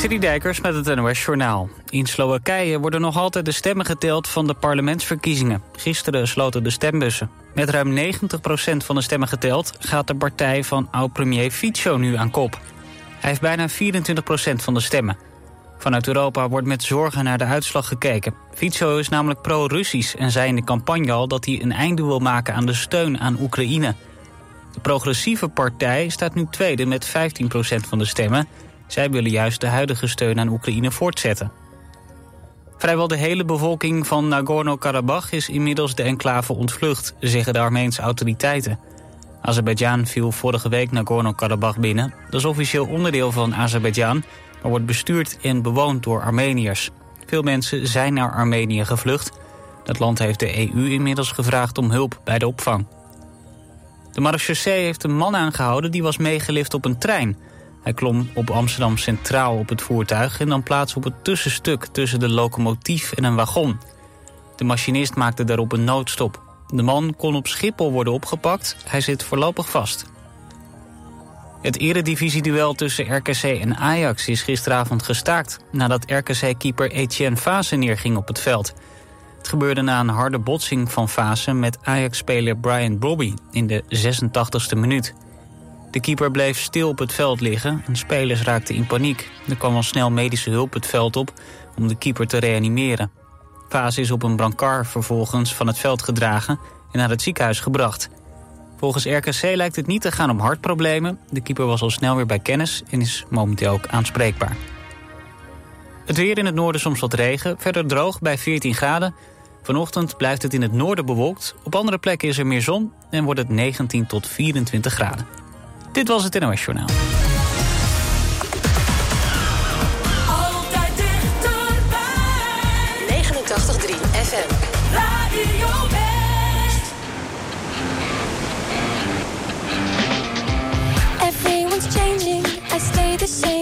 City Dijkers met het NOS Journaal. In Slowakije worden nog altijd de stemmen geteld van de parlementsverkiezingen. Gisteren sloten de stembussen. Met ruim 90% van de stemmen geteld gaat de partij van oud-premier Fico nu aan kop. Hij heeft bijna 24% van de stemmen. Vanuit Europa wordt met zorgen naar de uitslag gekeken. Fico is namelijk pro-Russisch en zei in de campagne al dat hij een einde wil maken aan de steun aan Oekraïne. De progressieve partij staat nu tweede met 15% van de stemmen. Zij willen juist de huidige steun aan Oekraïne voortzetten. Vrijwel de hele bevolking van Nagorno-Karabakh is inmiddels de enclave ontvlucht, zeggen de Armeense autoriteiten. Azerbeidzjan viel vorige week Nagorno-Karabakh binnen. Dat is officieel onderdeel van Azerbeidzjan, maar wordt bestuurd en bewoond door Armeniërs. Veel mensen zijn naar Armenië gevlucht. Dat land heeft de EU inmiddels gevraagd om hulp bij de opvang. De marechaussee heeft een man aangehouden die was meegelift op een trein. Hij klom op Amsterdam Centraal op het voertuig... en dan plaats op het tussenstuk tussen de locomotief en een wagon. De machinist maakte daarop een noodstop. De man kon op Schiphol worden opgepakt. Hij zit voorlopig vast. Het eredivisieduel tussen RKC en Ajax is gisteravond gestaakt... nadat RKC-keeper Etienne Fase neerging op het veld. Het gebeurde na een harde botsing van Fase met Ajax-speler Brian Bobby in de 86e minuut. De keeper bleef stil op het veld liggen en spelers raakten in paniek. Er kwam al snel medische hulp het veld op om de keeper te reanimeren. Fase is op een brancard vervolgens van het veld gedragen en naar het ziekenhuis gebracht. Volgens RKC lijkt het niet te gaan om hartproblemen. De keeper was al snel weer bij kennis en is momenteel ook aanspreekbaar. Het weer in het noorden soms wat regen, verder droog bij 14 graden. Vanochtend blijft het in het noorden bewolkt. Op andere plekken is er meer zon en wordt het 19 tot 24 graden. Dit was het NOS Journaal. Altijd dichterbij. 89.3 FM. Radio West. Everyone's changing, I stay the same.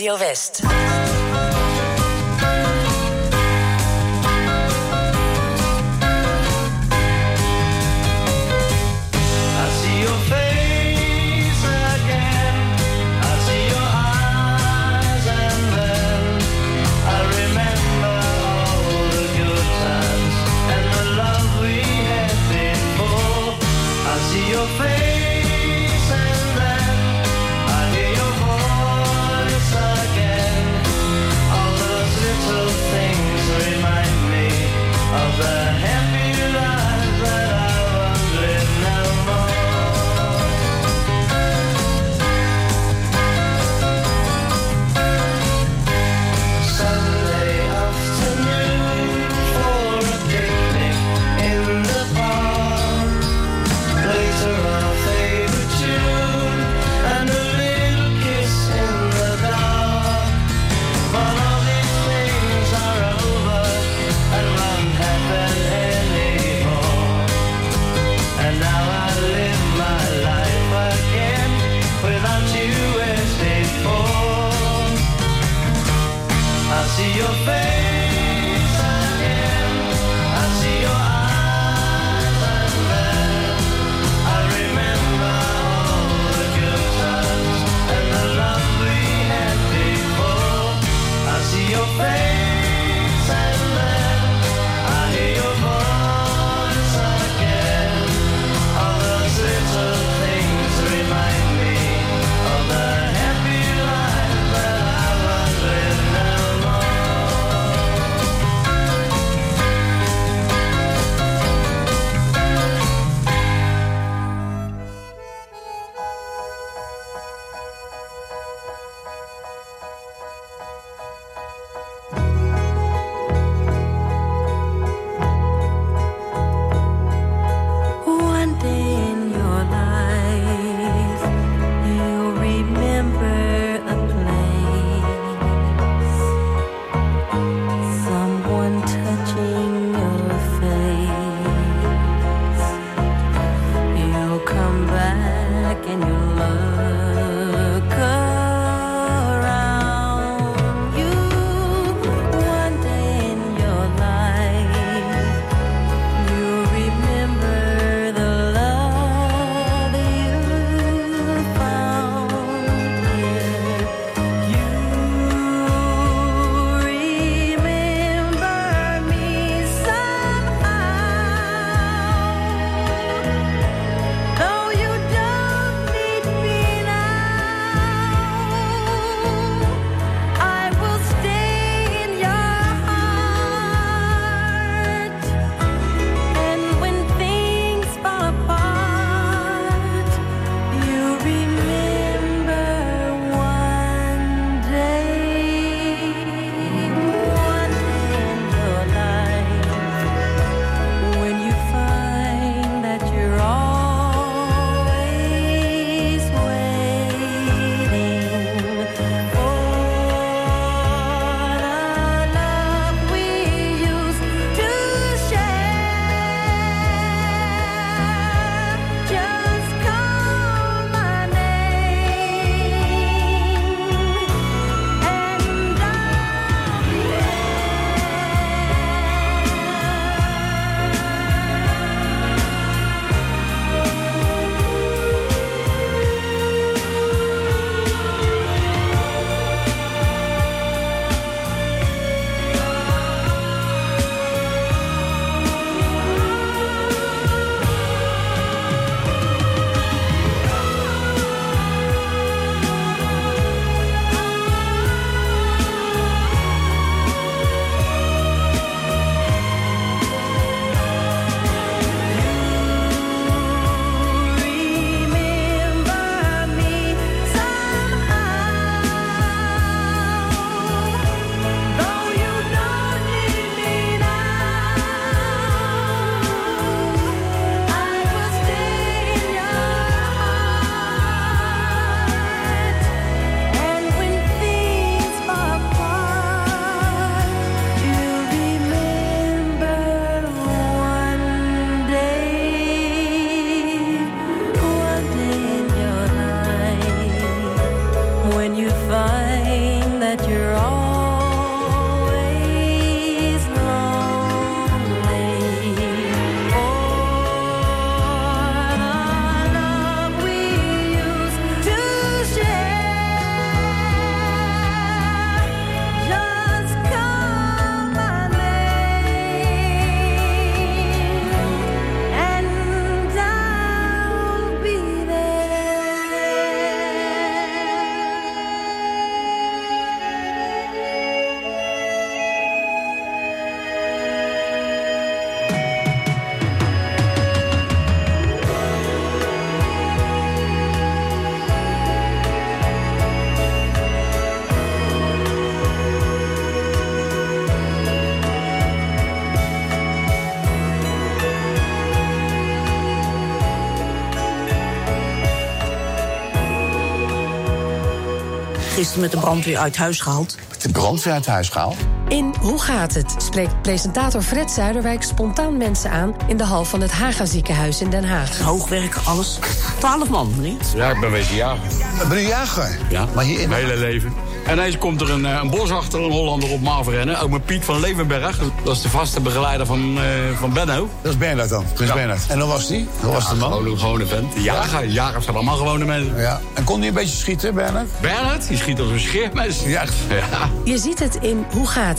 Radio West. Gisteren met de brandweer uit huis gehaald. De brandweer uit huis gehaald? In Hoe gaat het? spreekt presentator Fred Zuiderwijk spontaan mensen aan in de hal van het Haga ziekenhuis in Den Haag. Hoogwerken, alles. Twaalf man, meneer. Ja, ik ben wezen jagen. Ben je jager? Ja, Maar hier in... mijn hele leven. En ineens komt er een, eh, een bos achter een Hollander op me afrennen. Ook met Piet van Levenberg. Dat is de vaste begeleider van, eh, van Benno. Dat is Bernard dan, Prins Ja. Bernard. En hoe was die? Hoe was de man? Gewoon een gewone vent. Jager, jagers zijn allemaal gewone mensen. Ja. En kon hij een beetje schieten, Bernard? Bernhard, die schiet als een scheermes. Ja. Ja. Je ziet het in Hoe gaat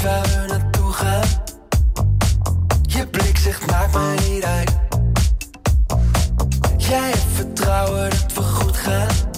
Waar we naartoe gaan. Je blik zegt maakt me niet uit. Jij hebt vertrouwen dat we goed gaan.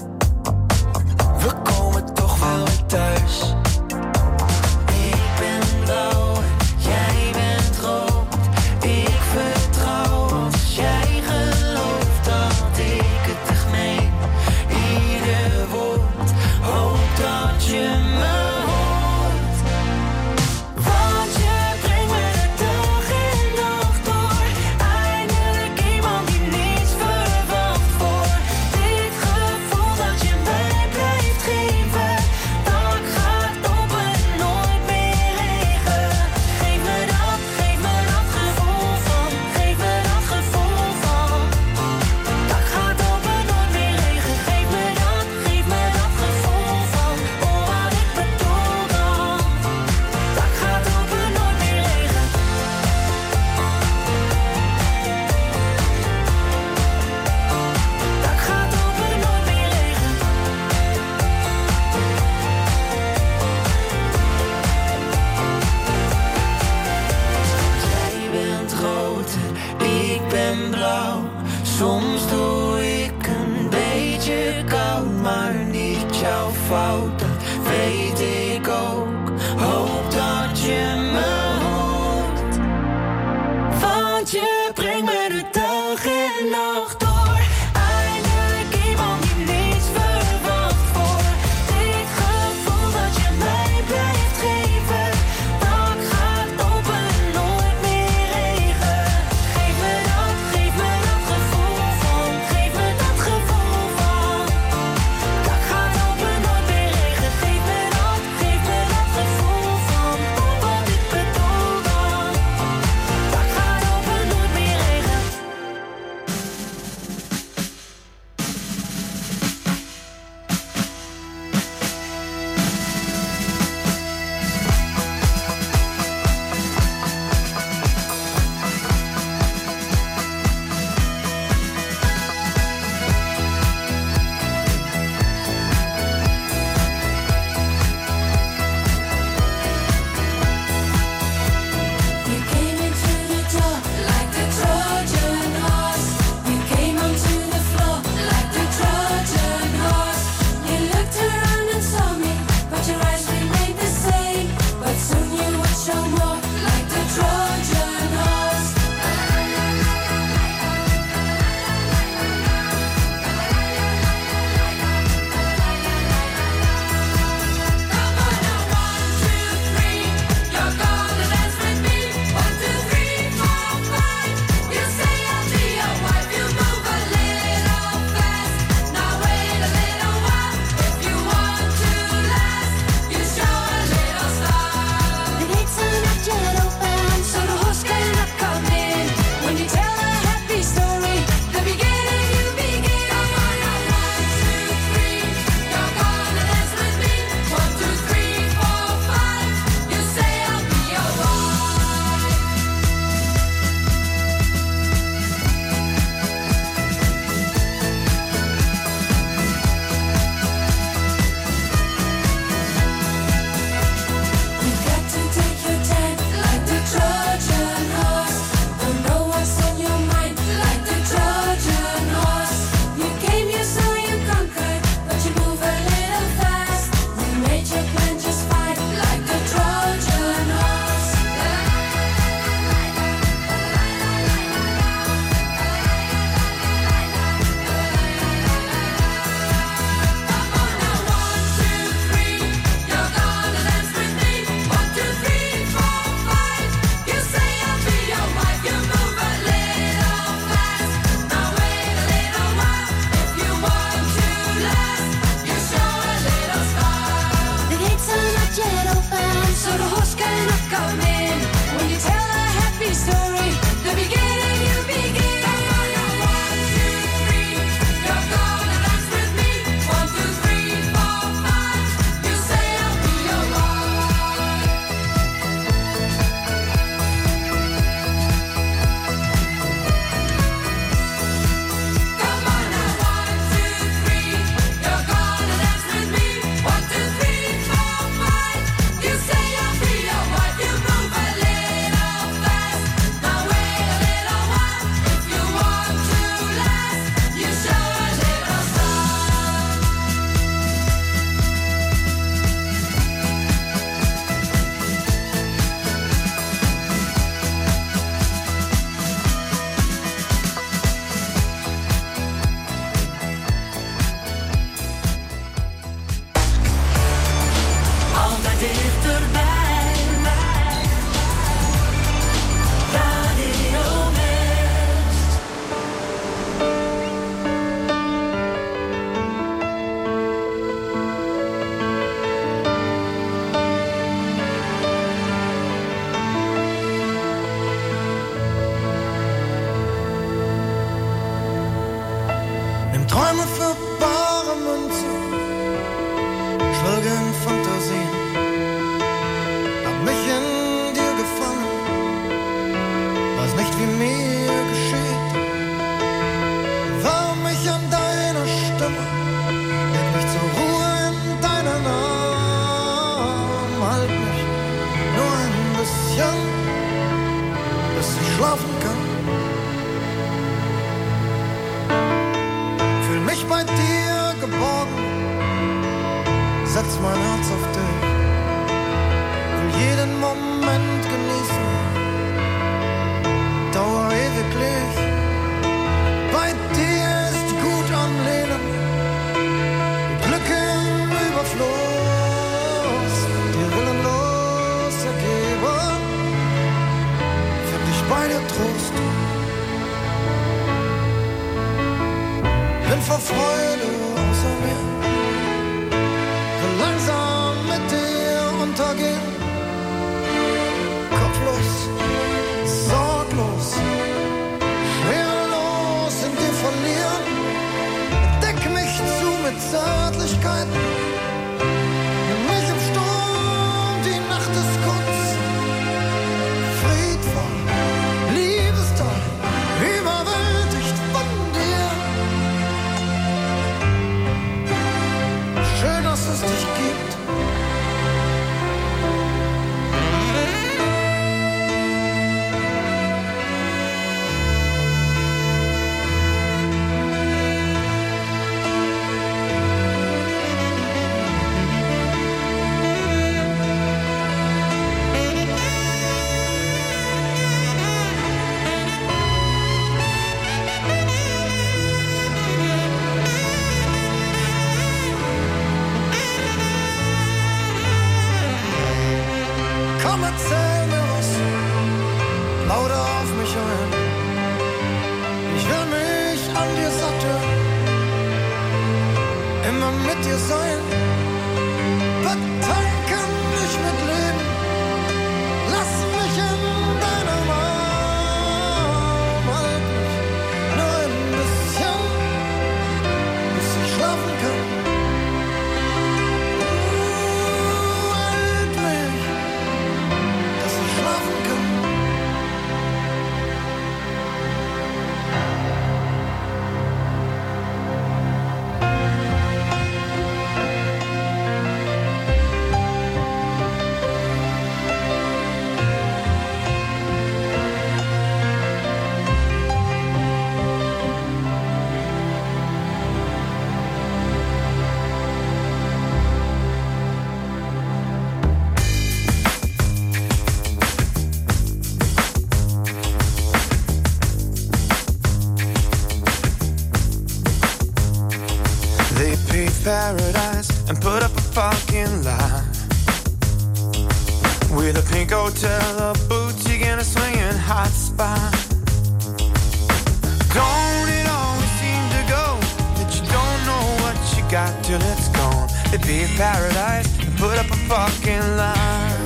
got till it's gone. It'd be paradise to put up a fucking line.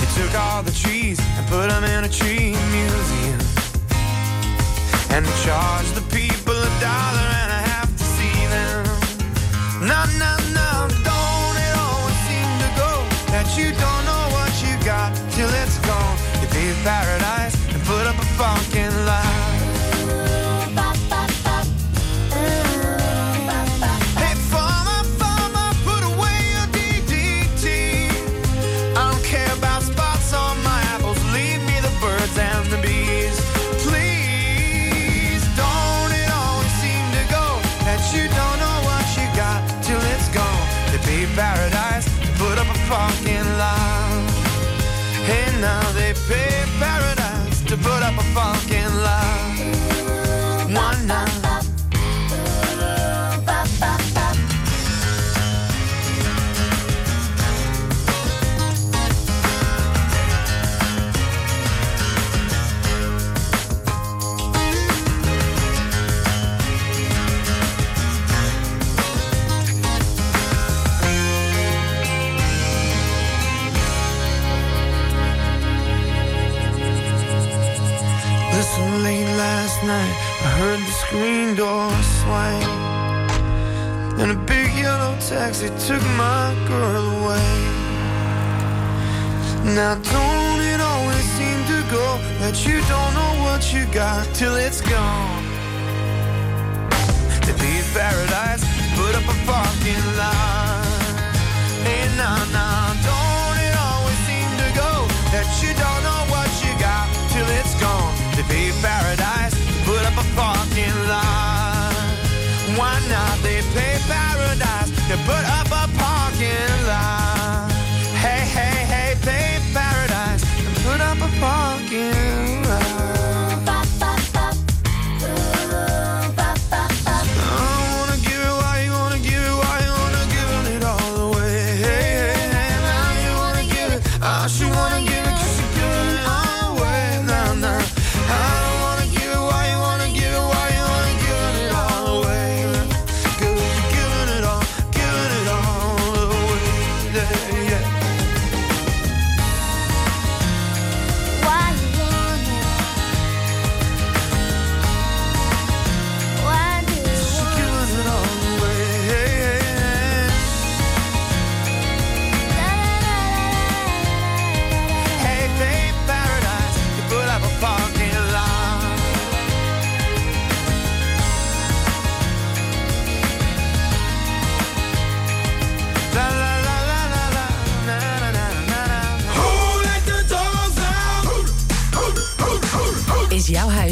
They took all the trees and put them in a tree museum. And they charged the people a dollar and a half to see them. No, no, no, don't it always seem to go that you don't know what you got till it's gone. It'd be paradise door swing. And a big yellow taxi took my girl away. Now don't it always seem to go That you don't know what you got till it's gone? To be paradise, put up a parking lot.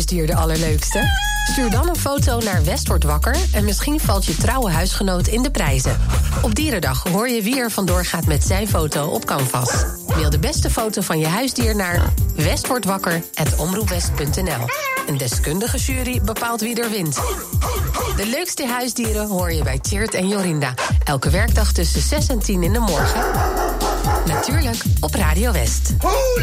huisdier de allerleukste? Stuur dan een foto naar West wordt wakker en misschien valt je trouwe huisgenoot in de prijzen. Op Dierendag hoor je wie er vandoor gaat met zijn foto op Canvas. Mail de beste foto van je huisdier naar westwordwakker.omroepwest.nl. Een deskundige jury bepaalt wie er wint. De leukste huisdieren hoor je bij Tjeerd en Jorinda. Elke werkdag tussen 6 en 10 in de morgen. Natuurlijk op Radio West. Hoe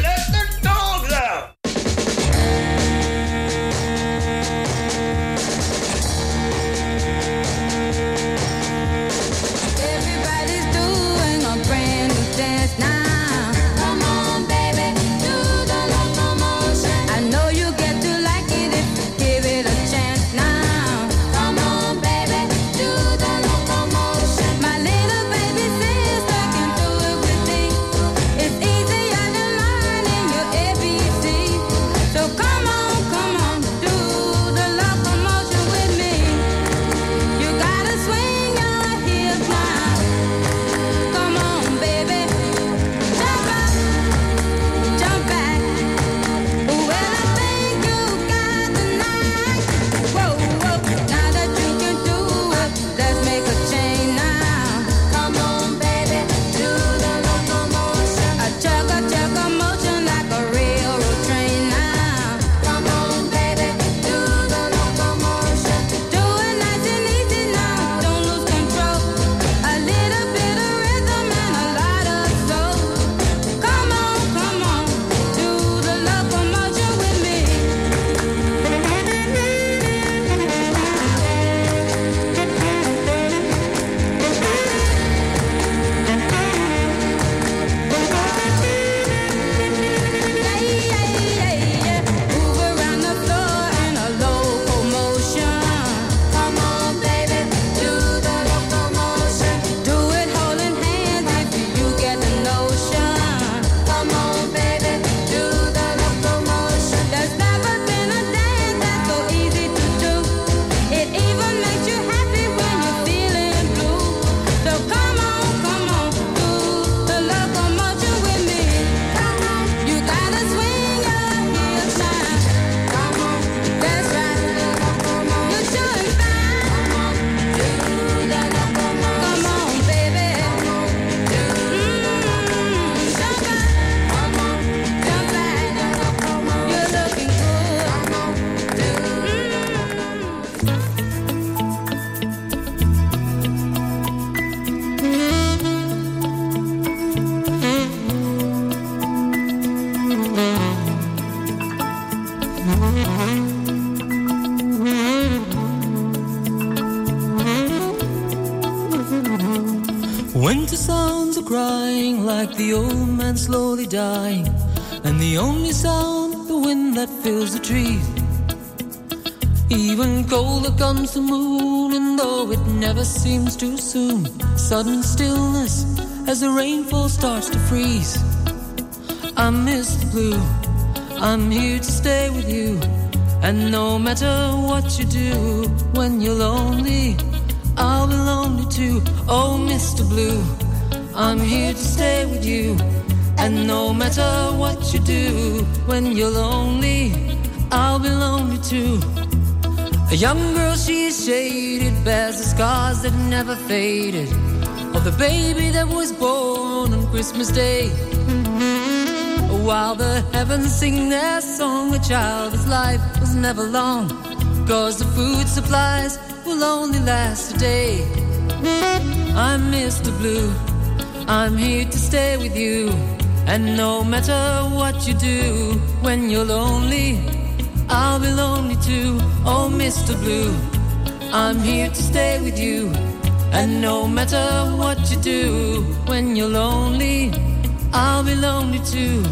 dying, and the only sound the wind that fills the trees. Even colder comes the moon, and though it never seems too soon, sudden stillness as the rainfall starts to freeze. I miss the blue, I'm here to stay with you. And no matter what you do, when you're lonely, I'll be lonely too. Oh, Mr. Blue, I'm here to stay with you. And no matter what you do, when you're lonely, I'll be lonely too. A young girl, she's shaded, bears the scars that never faded. Of the baby that was born on Christmas Day. While the heavens sing their song, a child's life was never long. Cause the food supplies will only last a day. I'm Mr. Blue, I'm here to stay with you. And no matter what you do, when you're lonely, I'll be lonely too. Oh, Mr. Blue, I'm here to stay with you. And no matter what you do, when you're lonely, I'll be lonely too.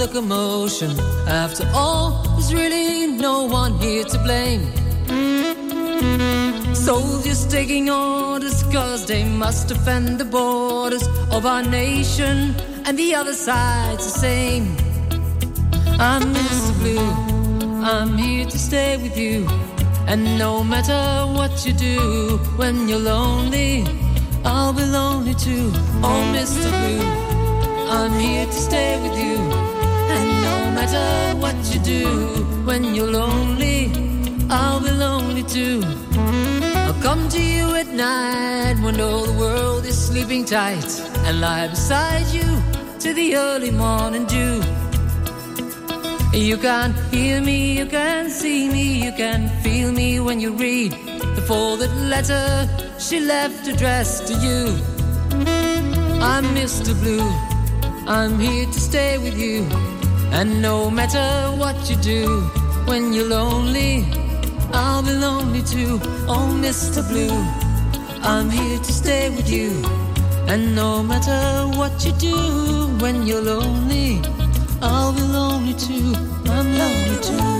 The commotion. After all, there's really no one here to blame. Soldiers taking orders cause they must defend the borders of our nation, and the other side's the same. I'm Mr. Blue, I'm here to stay with you. And no matter what you do, when you're lonely, I'll be lonely too. Oh, Mr. Blue, I'm here to stay with you. Matter what you do, when you're lonely, I'll be lonely too. I'll come to you at night when all the world is sleeping tight and lie beside you to the early morning dew. You can hear me, you can see me, you can feel me when you read the folded letter she left addressed to you. I'm Mr. Blue, I'm here to stay with you. And no matter what you do, when you're lonely, I'll be lonely too. Oh, Mr. Blue, I'm here to stay with you. And no matter what you do, when you're lonely, I'll be lonely too. I'm lonely too.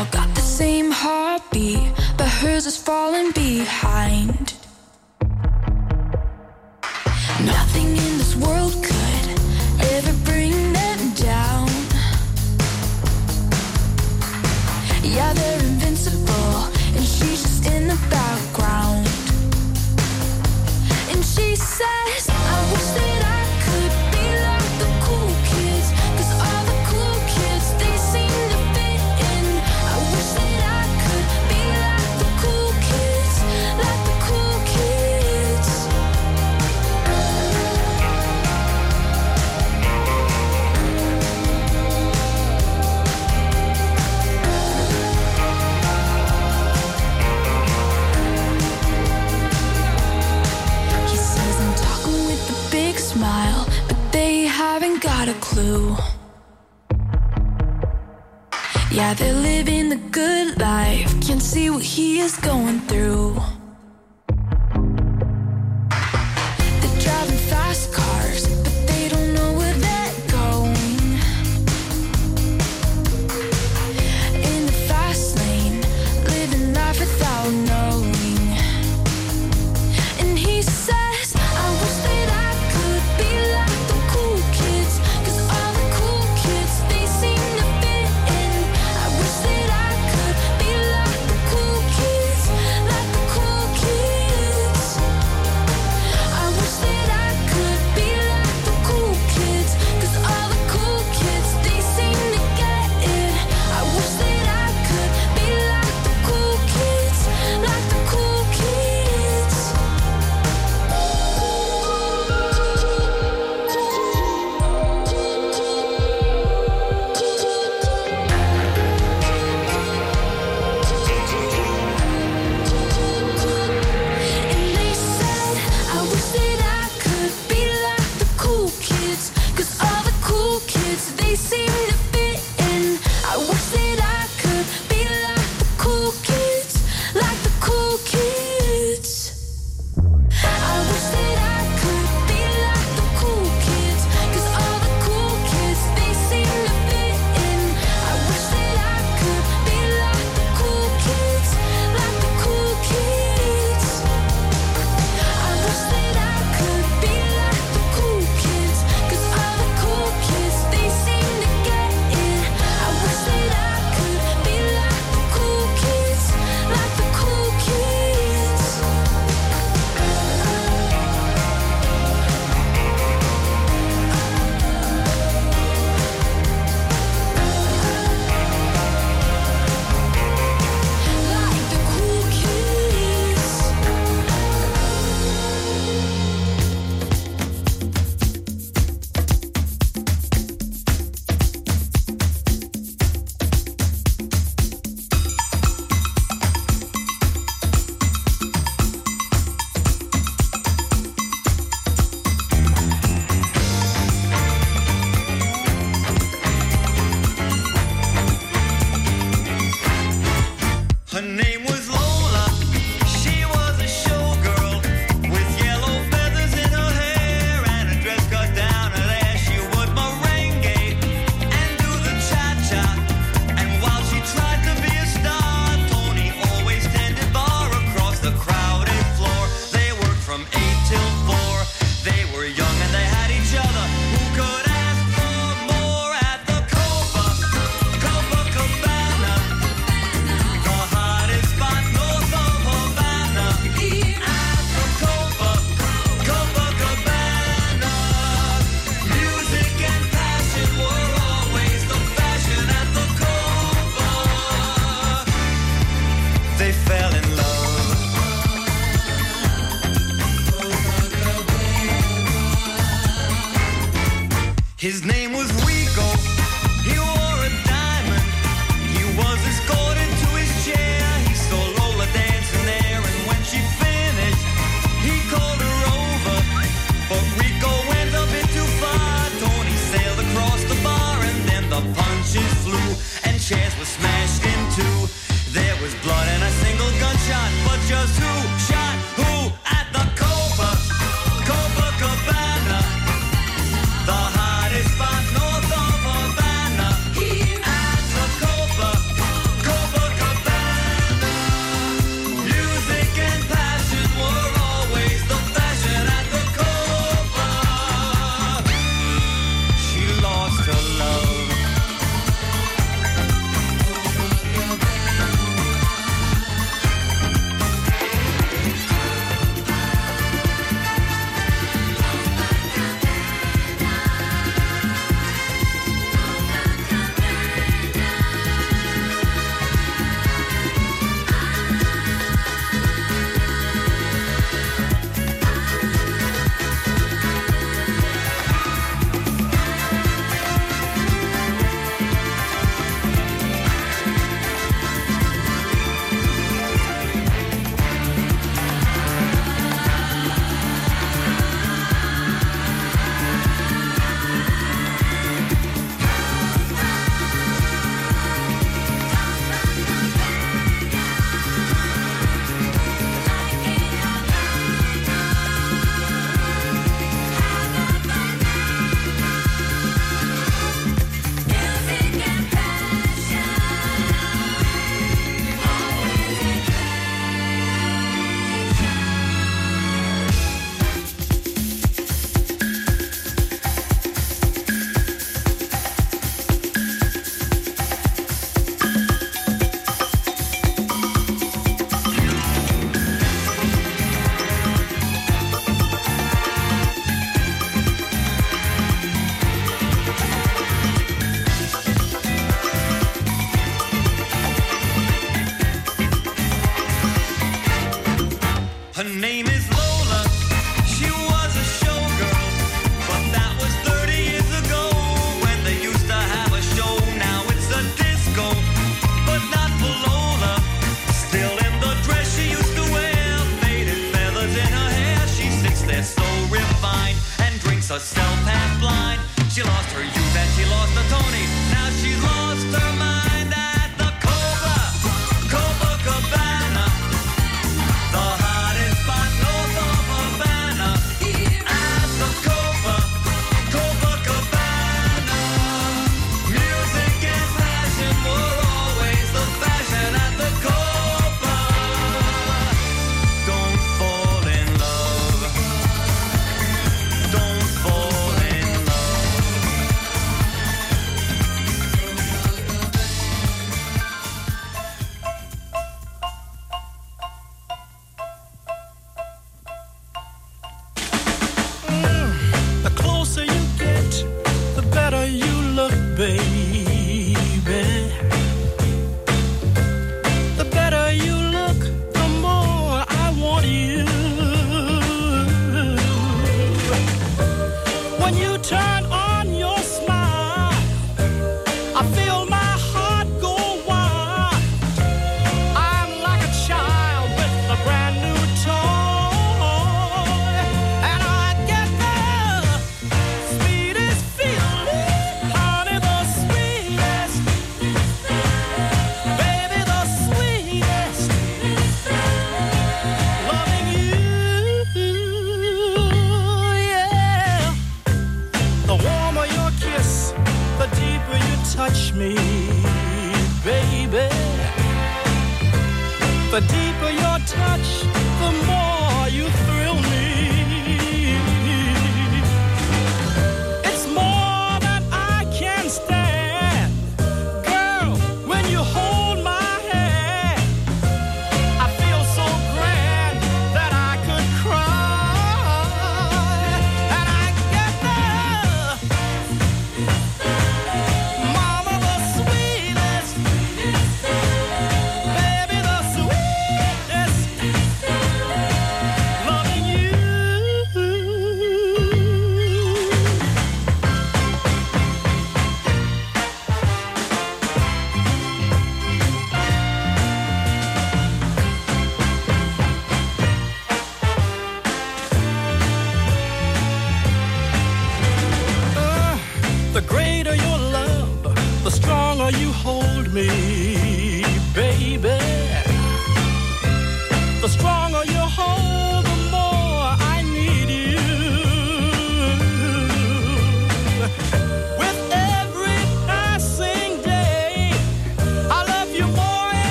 all got the same heartbeat, but hers is falling behind.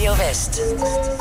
Radio West.